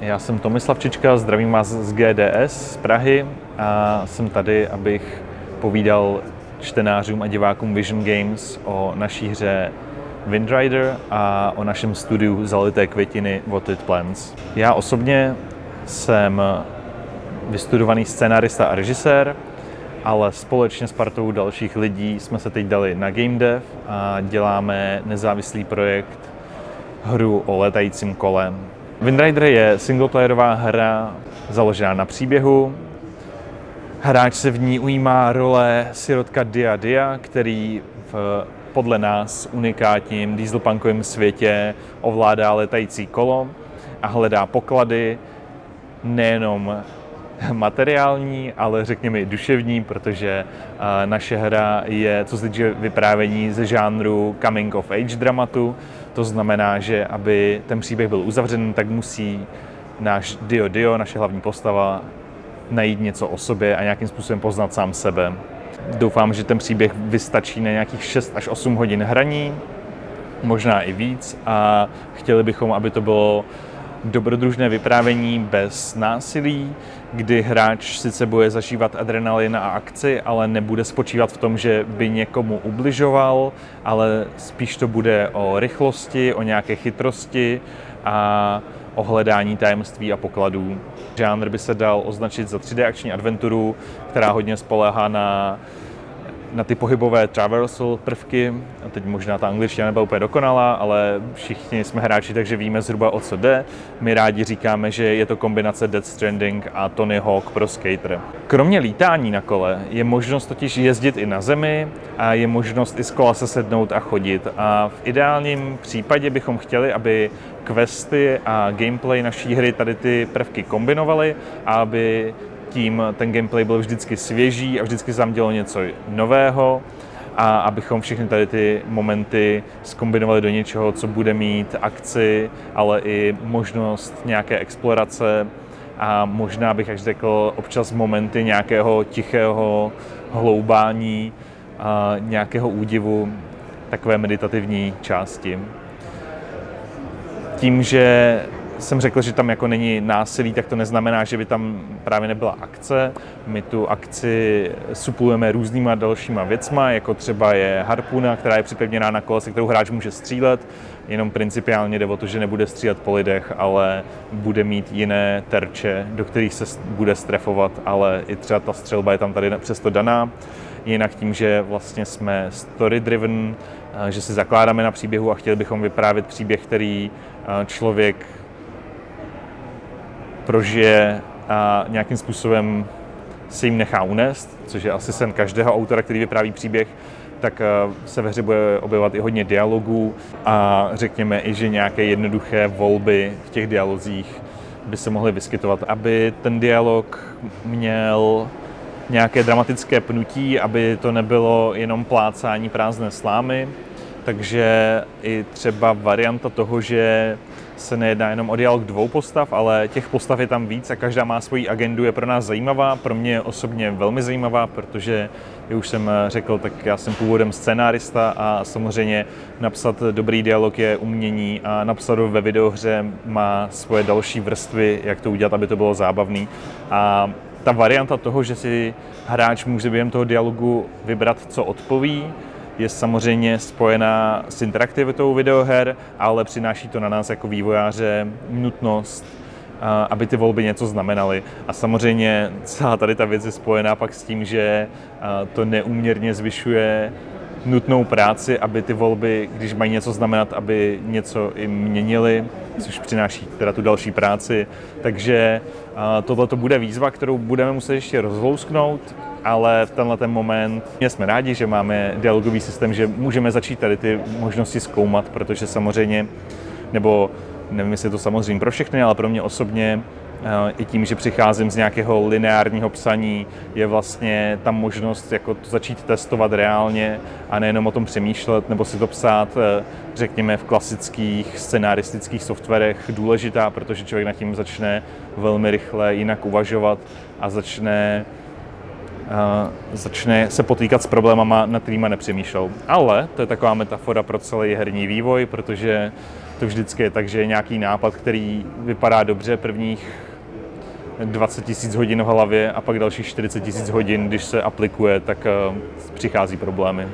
Já jsem Tomislav Čička, zdravím vás z GDS z Prahy a jsem tady, abych povídal čtenářům a divákům Vision Games o naší hře Windrider a o našem studiu Zalité květiny It Plans. Já osobně jsem vystudovaný scénárista a režisér, ale společně s partou dalších lidí jsme se teď dali na game dev a děláme nezávislý projekt hru o letajícím kole. Windrider je singleplayerová hra založená na příběhu. Hráč se v ní ujímá role sirotka Dia Dia, který v podle nás unikátním dieselpunkovém světě ovládá letající kolo a hledá poklady nejenom materiální, ale řekněme i duševní, protože naše hra je, co se týče vyprávění ze žánru coming of age dramatu. To znamená, že aby ten příběh byl uzavřen, tak musí náš Dio Dio, naše hlavní postava, najít něco o sobě a nějakým způsobem poznat sám sebe. Doufám, že ten příběh vystačí na nějakých 6 až 8 hodin hraní, možná i víc a chtěli bychom, aby to bylo dobrodružné vyprávění bez násilí, kdy hráč sice bude zažívat adrenalin a akci, ale nebude spočívat v tom, že by někomu ubližoval, ale spíš to bude o rychlosti, o nějaké chytrosti a o hledání tajemství a pokladů. Žánr by se dal označit za 3D akční adventuru, která hodně spoléhá na na ty pohybové traversal prvky. A teď možná ta angličtina nebyla úplně dokonalá, ale všichni jsme hráči, takže víme zhruba o co jde. My rádi říkáme, že je to kombinace Dead Stranding a Tony Hawk pro skater. Kromě lítání na kole je možnost totiž jezdit i na zemi a je možnost i z kola se sednout a chodit. A v ideálním případě bychom chtěli, aby questy a gameplay naší hry tady ty prvky kombinovaly a aby tím ten gameplay byl vždycky svěží a vždycky se tam dělo něco nového a abychom všechny tady ty momenty skombinovali do něčeho, co bude mít akci, ale i možnost nějaké explorace a možná bych až řekl občas momenty nějakého tichého hloubání, a nějakého údivu, takové meditativní části. Tím, že jsem řekl, že tam jako není násilí, tak to neznamená, že by tam právě nebyla akce. My tu akci suplujeme různýma dalšíma věcma, jako třeba je harpuna, která je připevněná na kole, se kterou hráč může střílet. Jenom principiálně jde o to, že nebude střílet po lidech, ale bude mít jiné terče, do kterých se bude strefovat, ale i třeba ta střelba je tam tady přesto daná. Jinak tím, že vlastně jsme story driven, že si zakládáme na příběhu a chtěli bychom vyprávět příběh, který člověk prožije a nějakým způsobem se jim nechá unést, což je asi sen každého autora, který vypráví příběh, tak eh, se ve hře bude objevovat i hodně dialogů a řekněme i, že nějaké jednoduché volby v těch dialozích by se mohly vyskytovat, aby ten dialog měl nějaké dramatické pnutí, aby to nebylo jenom plácání prázdné slámy, takže i třeba varianta toho, že se nejedná jenom o dialog dvou postav, ale těch postav je tam víc a každá má svoji agendu, je pro nás zajímavá, pro mě osobně velmi zajímavá, protože, jak už jsem řekl, tak já jsem původem scénárista a samozřejmě napsat dobrý dialog je umění a napsat ho ve videohře má svoje další vrstvy, jak to udělat, aby to bylo zábavný. A ta varianta toho, že si hráč může během toho dialogu vybrat, co odpoví, je samozřejmě spojená s interaktivitou videoher, ale přináší to na nás jako vývojáře nutnost, aby ty volby něco znamenaly. A samozřejmě celá tady ta věc je spojená pak s tím, že to neuměrně zvyšuje nutnou práci, aby ty volby, když mají něco znamenat, aby něco i měnili, což přináší teda tu další práci. Takže tohle to bude výzva, kterou budeme muset ještě rozlousknout ale v tenhle ten moment mě jsme rádi, že máme dialogový systém, že můžeme začít tady ty možnosti zkoumat, protože samozřejmě, nebo nevím, jestli je to samozřejmě pro všechny, ale pro mě osobně eh, i tím, že přicházím z nějakého lineárního psaní, je vlastně tam možnost jako to začít testovat reálně a nejenom o tom přemýšlet nebo si to psát, eh, řekněme, v klasických scenaristických softwarech důležitá, protože člověk nad tím začne velmi rychle jinak uvažovat a začne začne se potýkat s problémama, nad kterými nepřemýšlel. Ale to je taková metafora pro celý herní vývoj, protože to vždycky je tak, že je nějaký nápad, který vypadá dobře prvních 20 tisíc hodin v hlavě a pak dalších 40 tisíc hodin, když se aplikuje, tak uh, přichází problémy.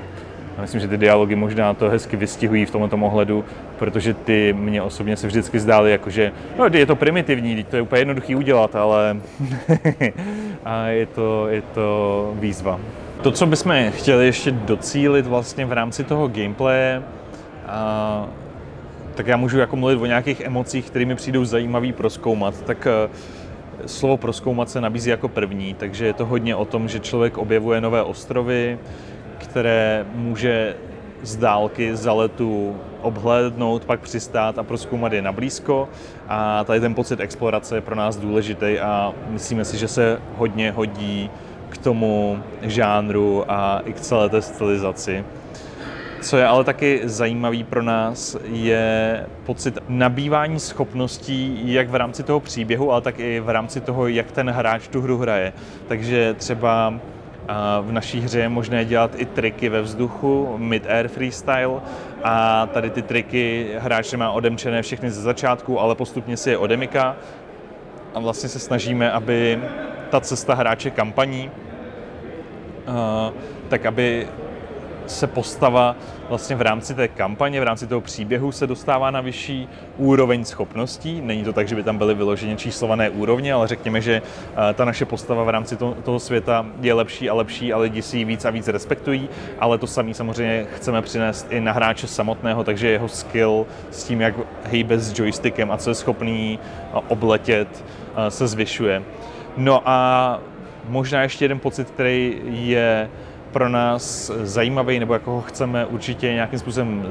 A myslím, že ty dialogy možná to hezky vystihují v tomto ohledu, protože ty mě osobně se vždycky zdály jako, že no, je to primitivní, to je úplně jednoduchý udělat, ale a je, to, je to výzva. To, co bychom chtěli ještě docílit vlastně v rámci toho gameplaye, a, tak já můžu jako mluvit o nějakých emocích, které mi přijdou zajímavý proskoumat. Tak eh, slovo proskoumat se nabízí jako první, takže je to hodně o tom, že člověk objevuje nové ostrovy, které může z dálky za letu obhlédnout, pak přistát a proskoumat je nablízko. A tady ten pocit explorace je pro nás důležitý a myslíme si, že se hodně hodí k tomu žánru a i k celé té stylizaci. Co je ale taky zajímavý pro nás, je pocit nabývání schopností jak v rámci toho příběhu, ale tak i v rámci toho, jak ten hráč tu hru hraje. Takže třeba v naší hře je možné dělat i triky ve vzduchu, mid-air freestyle. A tady ty triky hráč má odemčené všechny ze začátku, ale postupně si je odemyká. A vlastně se snažíme, aby ta cesta hráče kampaní, tak aby se postava vlastně v rámci té kampaně, v rámci toho příběhu se dostává na vyšší úroveň schopností. Není to tak, že by tam byly vyloženě číslované úrovně, ale řekněme, že eh, ta naše postava v rámci to, toho světa je lepší a lepší a lidi si ji víc a víc respektují, ale to samý samozřejmě chceme přinést i na hráče samotného, takže jeho skill s tím, jak hejbe s joystickem a co je schopný eh, obletět, eh, se zvyšuje. No a možná ještě jeden pocit, který je pro nás zajímavý, nebo jako ho chceme určitě nějakým způsobem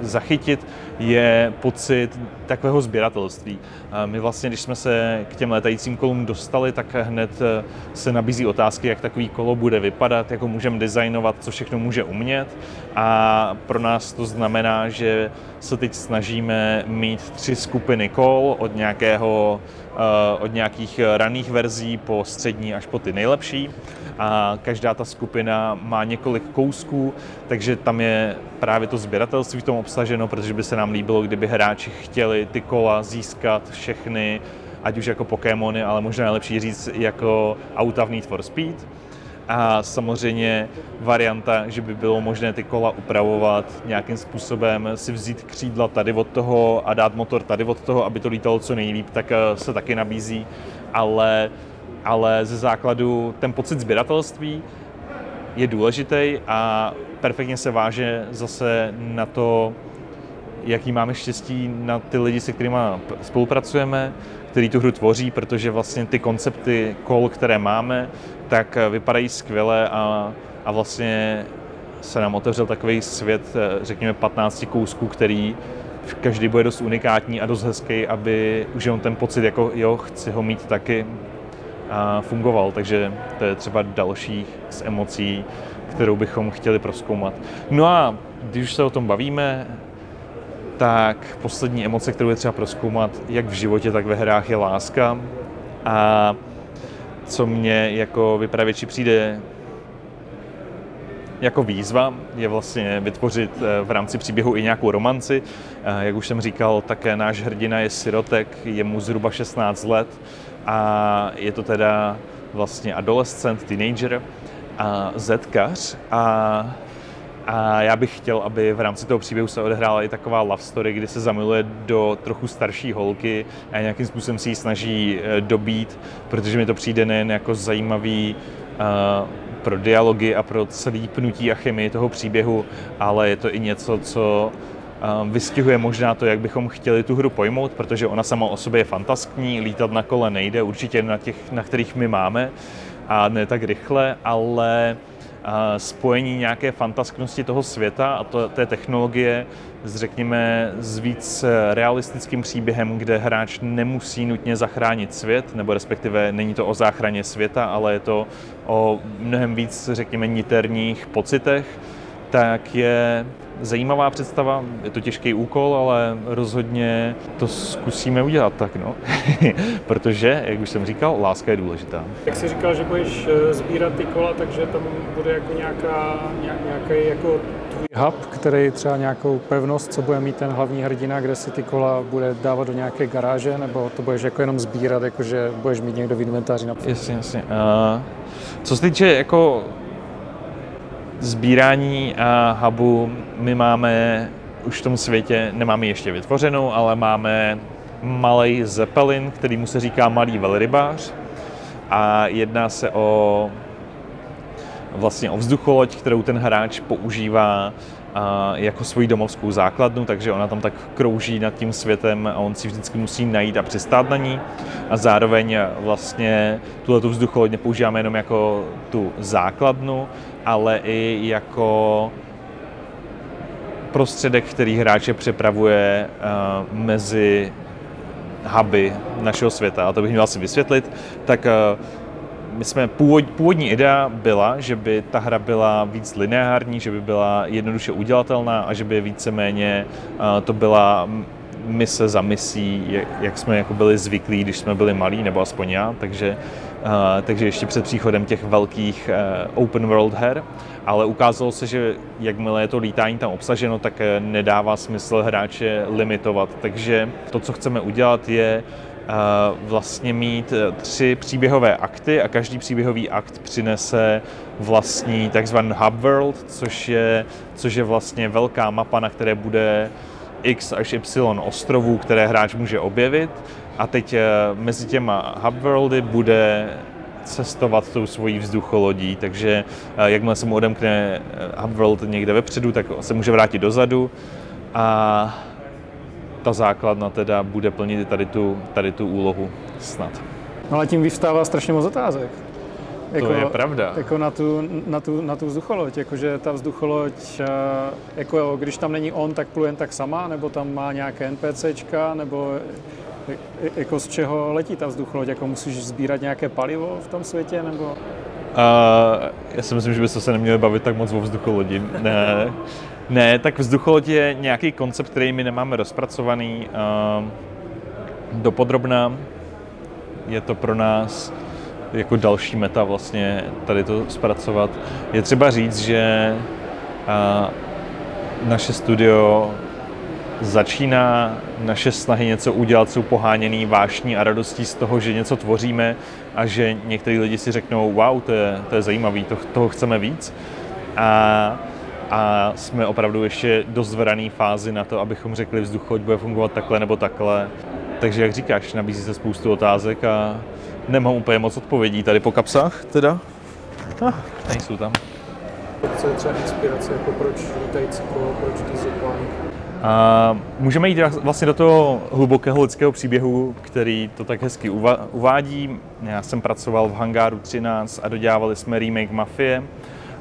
zachytit, je pocit takového sběratelství. My vlastně, když jsme se k těm letajícím kolům dostali, tak hned eh, se nabízí otázky, jak takový kolo bude vypadat, jako můžeme designovat, co všechno může umět. A pro nás to znamená, že se teď snažíme mít tři skupiny kol od nějakého od nějakých raných verzí po střední až po ty nejlepší a každá ta skupina má několik kousků, takže tam je právě to sběratelství v tom obsaženo, protože by se nám líbilo, kdyby hráči chtěli ty kola získat všechny, ať už jako Pokémony, ale možná je lepší říct jako auta v Need for Speed. A samozřejmě varianta, že by bylo možné ty kola upravovat nějakým způsobem, si vzít křídla tady od toho a dát motor tady od toho, aby to lítalo co nejlíp, tak eh, se taky nabízí. Ale ale ze základu ten pocit sběratelství je důležitý a perfektně se váže zase na to, jaký máme štěstí na ty lidi, se kterými spolupracujeme, který tu hru tvoří, protože vlastně ty koncepty kol, které máme, tak vypadají skvěle a, a vlastně se nám otevřel takový svět, řekněme, 15 kousků, který každý bude dost unikátní a dost hezký, aby už jenom ten pocit, jako jo, chci ho mít taky, a fungoval, takže to je třeba další z emocí, kterou bychom chtěli proskoumat. No a když se o tom bavíme, tak poslední emoce, kterou je třeba proskoumat, jak v životě, tak ve hrách, je láska. A co mě jako vypravěči přijde jako výzva je vlastně vytvořit eh, v rámci příběhu i nějakou romanci. Eh, jak už jsem říkal, také náš hrdina je sirotek, je mu zhruba 16 let a je to teda vlastně adolescent, teenager a zetkař a a já bych chtěl, aby v rámci toho příběhu se odehrála i taková love story, kdy se zamiluje do trochu starší holky a nějakým způsobem si ji snaží eh, dobít, protože mi to přijde nejen jako zajímavý uh, pro dialogy a pro celý pnutí a chemii toho příběhu, ale je to i něco, co vystihuje možná to, jak bychom chtěli tu hru pojmout, protože ona sama o sobě je fantaskní, lítat na kole nejde, určitě na těch, na kterých my máme a ne tak rychle, ale spojení nějaké fantasknosti toho světa a to, té technologie s, řekněme, s víc realistickým příběhem, kde hráč nemusí nutně zachránit svět, nebo respektive není to o záchraně světa, ale je to o mnohem víc, řekněme, niterních pocitech, tak je zajímavá představa, je to těžký úkol, ale rozhodně to zkusíme udělat tak, no. Protože, jak už jsem říkal, láska je důležitá. Jak jsi říkal, že budeš eh, sbírat ty kola, takže tam bude jako nějaká, nějaký jako tvůj hub, který třeba nějakou pevnost, co bude mít ten hlavní hrdina, kde si ty kola bude dávat do nějaké garáže, nebo to budeš jako jenom sbírat, jakože budeš mít někdo v inventáři například? Jasně, jasně. Uh, co se týče jako sbírání a hubu my máme už v tom světě, nemáme ještě vytvořenou, ale máme malý Zeppelin, který mu se říká malý velrybář. A jedná se o vlastně o vzducholoď, kterou ten hráč používá jako svoji domovskou základnu, takže ona tam tak krouží nad tím světem a on si vždycky musí najít a přistát na ní. A zároveň vlastně tuhle tu vzducholoď nepoužíváme jenom jako tu základnu, ale i jako prostředek, který hráče přepravuje mezi huby našeho světa. A to bych měl asi vysvětlit. Tak my jsme původ, původní idea byla, že by ta hra byla víc lineární, že by byla jednoduše udělatelná a že by víceméně uh, to byla mise za misí, jak jsme jako byli zvyklí, když jsme byli malí, nebo aspoň já, takže, uh, takže ještě před příchodem těch velkých uh, open world her, ale ukázalo se, že jakmile je to lítání tam obsaženo, tak nedává smysl hráče limitovat, takže to, co chceme udělat, je vlastně mít tři příběhové akty a každý příběhový akt přinese vlastní takzvaný hub world, což je, což je vlastně velká mapa, na které bude X až Y ostrovů, které hráč může objevit. A teď eh, mezi těma hub worldy bude cestovat tou svojí vzducholodí, takže eh, jakmile se mu odemkne eh, hub world někde vepředu, tak se může vrátit dozadu. A ta základna teda bude plnit tady tu, tady tu úlohu snad. No ale tím vyvstává strašně moc otázek. Jako, to je pravda. Jako na tu, na tu, na tu vzducholoď, jakože ta vzducholoď, jako když tam není on, tak pluje jen tak sama, nebo tam má nějaké NPCčka, nebo jako z čeho letí ta vzducholoď, jako musíš sbírat nějaké palivo v tom světě, nebo? Uh, já si myslím, že bychom se neměli bavit tak moc o vzducholodi. Ne, ne tak vzducholoď je nějaký koncept, který my nemáme rozpracovaný uh, dopodrobná. Je to pro nás jako další meta vlastně tady to zpracovat. Je třeba říct, že naše studio začíná naše snahy něco udělat, jsou poháněný vášní a radostí z toho, že něco tvoříme a že někteří lidi si řeknou, wow, to je, to je zajímavý, to, toho chceme víc. A, a jsme opravdu ještě dost v rané fázi na to, abychom řekli, vzduchoď bude fungovat takhle nebo takhle. Takže jak říkáš, nabízí se spoustu otázek a nemám úplně moc odpovědí tady po kapsách teda. Ah, nejsou tam. Co je třeba inspirace, jako proč lítající kolo, proč ty a můžeme jít vlastně do toho hlubokého lidského příběhu, který to tak hezky uvádí. Já jsem pracoval v Hangáru 13 a dodělávali jsme remake Mafie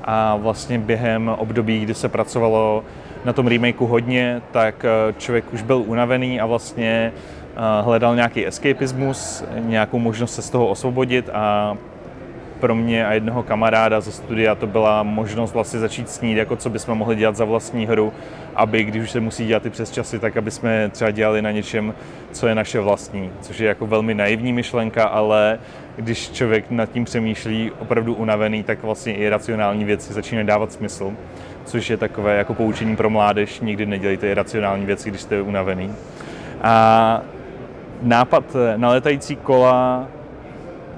a vlastně během období, kdy se pracovalo na tom remakeu hodně, tak eh, člověk už byl unavený a vlastně eh, hledal nějaký escapismus, nějakou možnost se z toho osvobodit a pro mě a jednoho kamaráda ze studia to byla možnost vlastně začít snít, jako co bychom mohli dělat za vlastní hru, aby když už se musí dělat i přes časy, tak aby jsme třeba dělali na něčem, co je naše vlastní, což je jako velmi naivní myšlenka, ale když člověk nad tím přemýšlí opravdu unavený, tak vlastně i racionální věci začínají dávat smysl, což je takové jako poučení pro mládež, nikdy nedělejte iracionální věci, když jste unavený. A nápad na letající kola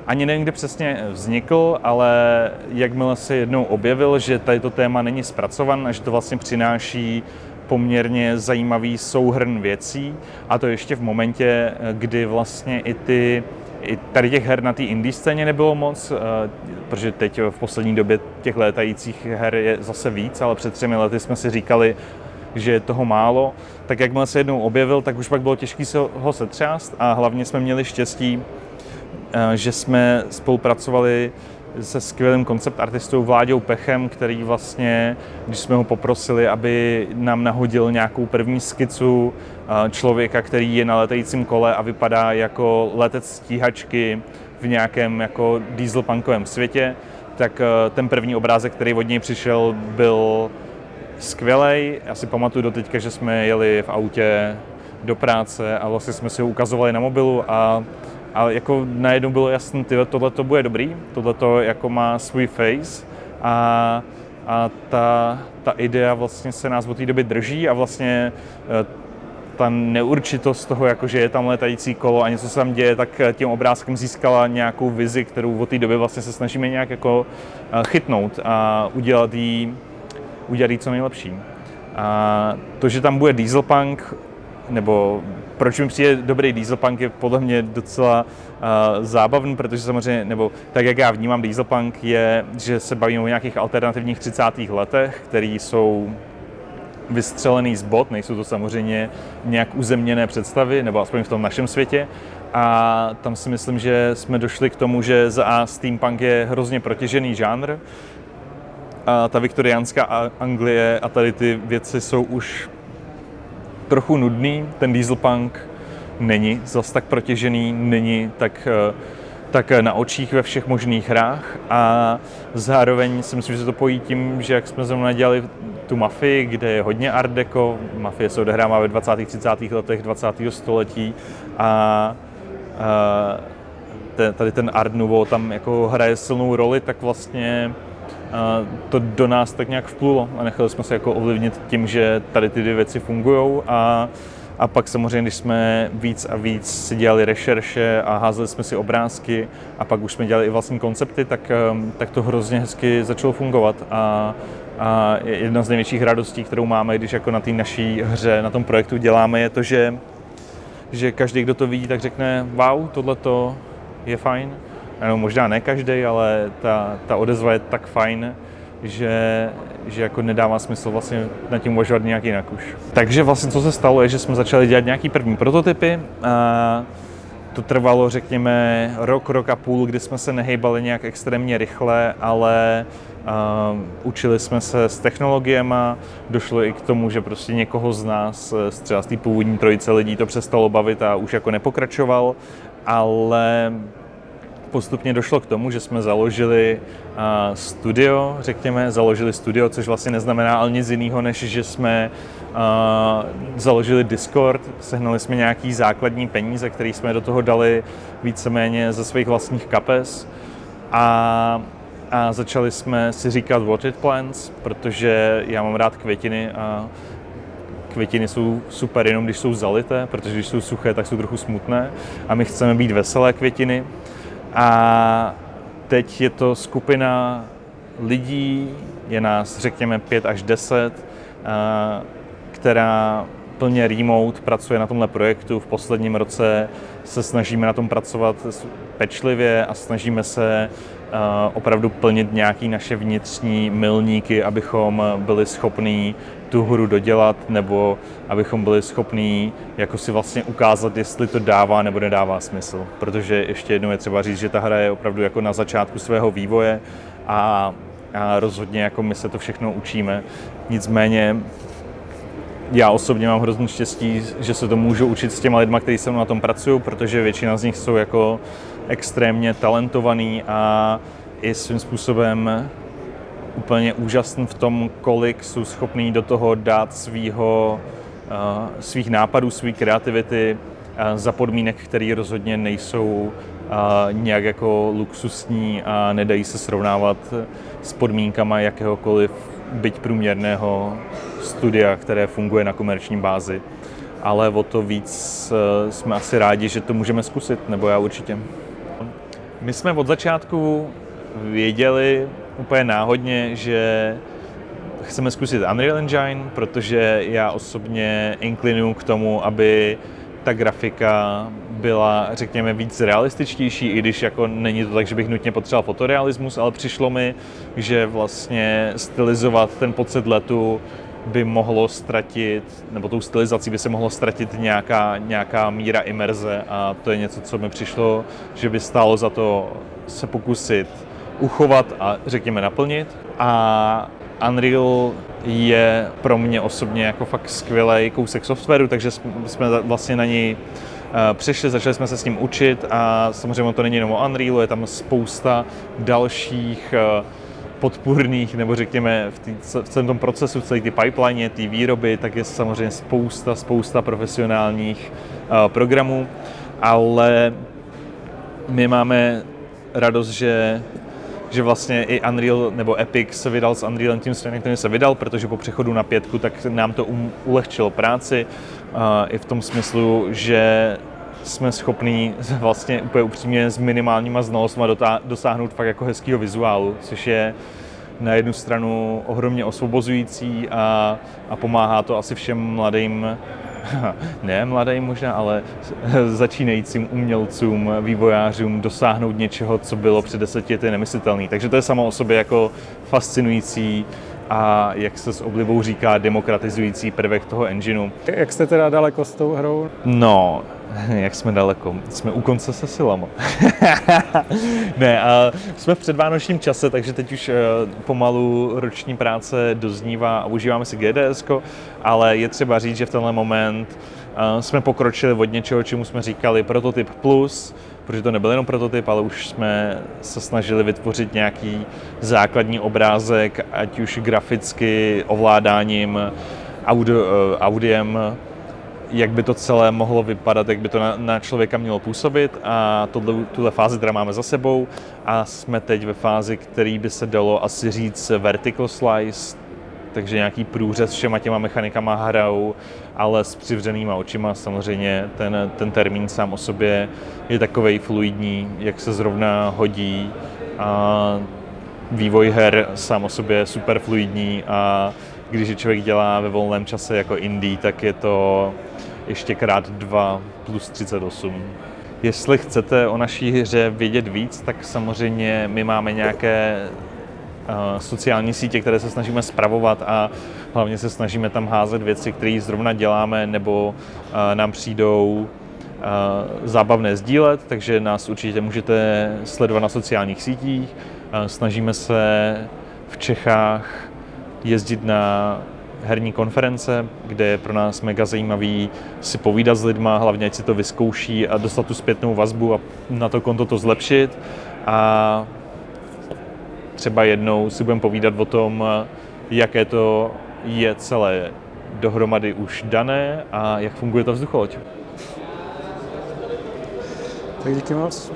ani nevím, kde přesně vznikl, ale jakmile se jednou objevil, že tady to téma není zpracovan a že to vlastně přináší poměrně zajímavý souhrn věcí a to ještě v momentě, kdy vlastně i ty i tady těch her na té indie scéně nebylo moc, eh, protože teď v poslední době těch létajících her je zase víc, ale před třemi lety jsme si říkali, že je toho málo, tak jakmile se jednou objevil, tak už pak bylo těžké se ho setřást a hlavně jsme měli štěstí, že jsme spolupracovali se skvělým koncept artistou Vláďou Pechem, který vlastně, když jsme ho poprosili, aby nám nahodil nějakou první skicu eh, člověka, který je na letajícím kole a vypadá jako letec stíhačky v nějakém jako dieselpunkovém světě, tak eh, ten první obrázek, který od něj přišel, byl skvělej. Já si pamatuju do teďka, že jsme jeli v autě do práce a vlastně jsme si ho ukazovali na mobilu a, a jako najednou bylo jasné, že tohle to bude dobrý, tohle to jako má svůj face a, a ta, ta idea vlastně se nás od té doby drží a vlastně eh, ta neurčitost toho, jako že je tam letající kolo a něco se tam děje, tak eh, tím obrázkem získala nějakou vizi, kterou od té doby vlastně se snažíme nějak jako eh, chytnout a udělat jí, udělat jí co nejlepší. A to, že tam bude dieselpunk, nebo proč mi přijde dobrý dieselpunk, je podle mě docela uh, zábavný, protože samozřejmě, nebo tak jak já vnímám dieselpunk, je, že se bavíme o nějakých alternativních 30. letech, které jsou vystřelený z bot, nejsou to samozřejmě nějak uzemněné představy, nebo aspoň v tom našem světě. A tam si myslím, že jsme došli k tomu, že za A steampunk je hrozně protěžený žánr, a ta viktoriánská Anglie a tady ty věci jsou už trochu nudný, ten dieselpunk není zas tak protěžený, není tak, eh, tak na očích ve všech možných hrách a zároveň si myslím, že se to pojí tím, že jak jsme zrovna dělali tu mafii, kde je hodně art deco, mafie se odehrává ve 20. 30. letech 20. století a, a tady ten art nouveau tam jako hraje silnou roli, tak vlastně to do nás tak nějak vplulo a nechali jsme se jako ovlivnit tím, že tady ty dvě věci fungují a, a pak samozřejmě, když jsme víc a víc si dělali rešerše a házeli jsme si obrázky a pak už jsme dělali i vlastní koncepty, tak, um, tak to hrozně hezky začalo fungovat a, a jedna z největších radostí, kterou máme, když jako na té naší hře, na tom projektu děláme, je to, že, že každý, kdo to vidí, tak řekne, wow, tohle je fajn no, možná ne každý, ale ta, ta odezva je tak fajn, že, že jako nedává smysl vlastně na tím uvažovat nějak jinak už. Takže vlastně co se stalo je, že jsme začali dělat nějaký první prototypy. A to trvalo, řekněme, rok, rok a půl, kdy jsme se nehejbali nějak extrémně rychle, ale uh, učili jsme se s technologiemi, došlo i k tomu, že prostě někoho z nás, třeba z té původní trojice lidí, to přestalo bavit a už jako nepokračoval, ale postupně došlo k tomu, že jsme založili uh, studio, řekněme, založili studio, což vlastně neznamená ale nic jiného, než že jsme uh, založili Discord, sehnali jsme nějaký základní peníze, které jsme do toho dali víceméně ze svých vlastních kapes a, a začali jsme si říkat water plants, protože já mám rád květiny a květiny jsou super jenom když jsou zalité, protože když jsou suché, tak jsou trochu smutné a my chceme být veselé květiny, a teď je to skupina lidí, je nás řekněme 5 až 10, která plně remote pracuje na tomhle projektu. V posledním roce se snažíme na tom pracovat pečlivě a snažíme se opravdu plnit nějaké naše vnitřní milníky, abychom byli schopní tu hru dodělat, nebo abychom byli schopní jako si vlastně ukázat, jestli to dává nebo nedává smysl. Protože ještě jednou je třeba říct, že ta hra je opravdu jako na začátku svého vývoje a, a rozhodně jako my se to všechno učíme. Nicméně já osobně mám hrozný štěstí, že se to můžu učit s těma lidma, kteří se mnou na tom pracují, protože většina z nich jsou jako extrémně talentovaný a i svým způsobem úplně úžasný v tom, kolik jsou schopní do toho dát svýho, uh, svých nápadů, své kreativity uh, za podmínek, které rozhodně nejsou uh, nějak jako luxusní a nedají se srovnávat s podmínkama jakéhokoliv byť průměrného studia, které funguje na komerční bázi. Ale o to víc jsme asi rádi, že to můžeme zkusit, nebo já určitě. My jsme od začátku věděli úplně náhodně, že chceme zkusit Unreal Engine, protože já osobně inklinuju k tomu, aby ta grafika byla, řekněme, víc realističtější, i když jako není to tak, že bych nutně potřeboval fotorealismus, ale přišlo mi, že vlastně stylizovat ten pocit letu by mohlo ztratit, nebo tou stylizací by se mohlo ztratit nějaká, nějaká míra imerze a to je něco, co mi přišlo, že by stálo za to se pokusit uchovat a řekněme naplnit. A Unreal je pro mě osobně jako fakt skvělý kousek softwaru, takže jsme vlastně na něj eh, přišli, začali jsme se s ním učit a samozřejmě to není jenom o Unrealu, je tam spousta dalších eh, podpůrných, nebo řekněme v, tý, v celém tom procesu, celé ty pipeline, ty výroby, tak je samozřejmě spousta, spousta profesionálních uh, programů, ale my máme radost, že že vlastně i Unreal nebo Epic se vydal s Unrealem tím stejným, kterým se vydal, protože po přechodu na pětku tak nám to um, ulehčilo práci. Uh, i v tom smyslu, že jsme schopní vlastně úplně upřímně s minimálníma znalostmi dosáhnout fakt jako hezkého vizuálu, což je na jednu stranu ohromně osvobozující a, a pomáhá to asi všem mladým ne mladým možná, ale začínajícím umělcům, vývojářům dosáhnout něčeho, co bylo před deseti lety nemyslitelné. Takže to je samo o sobě jako fascinující a jak se s oblibou říká, demokratizující prvek toho engineu. Jak jste teda daleko s tou hrou? No, jak jsme daleko? Jsme u konce se silama. ne, a jsme v předvánočním čase, takže teď už eh, pomalu roční práce doznívá a užíváme si GDS, ale je třeba říct, že v tenhle moment eh, jsme pokročili od něčeho, čemu jsme říkali prototyp plus, protože to nebyl jenom prototyp, ale už jsme se snažili vytvořit nějaký základní obrázek, ať už graficky, ovládáním, audio, eh, audiem, jak by to celé mohlo vypadat, jak by to na, na člověka mělo působit. A tohle, tuhle fázi teda máme za sebou. A jsme teď ve fázi, který by se dalo asi říct vertical slice, takže nějaký průřez všema těma mechanikama hrajou, ale s přivřenýma očima samozřejmě ten, ten termín sám o sobě je takový fluidní, jak se zrovna hodí a vývoj her sám o sobě je super fluidní a když je člověk dělá ve volném čase jako indie, tak je to ještě krát 2 plus 38. Jestli chcete o naší hře vědět víc, tak samozřejmě my máme nějaké sociální sítě, které se snažíme spravovat a hlavně se snažíme tam házet věci, které zrovna děláme nebo uh, nám přijdou uh, zábavné sdílet, takže nás určitě můžete sledovat na sociálních sítích. Snažíme se v Čechách jezdit na herní konference, kde je pro nás mega zajímavý si povídat s lidma, hlavně ať si to vyzkouší a dostat tu zpětnou vazbu a na to konto to zlepšit. A třeba jednou si budeme povídat o tom, jaké to je celé dohromady už dané a jak funguje ta vzducholoď. Tak díky moc.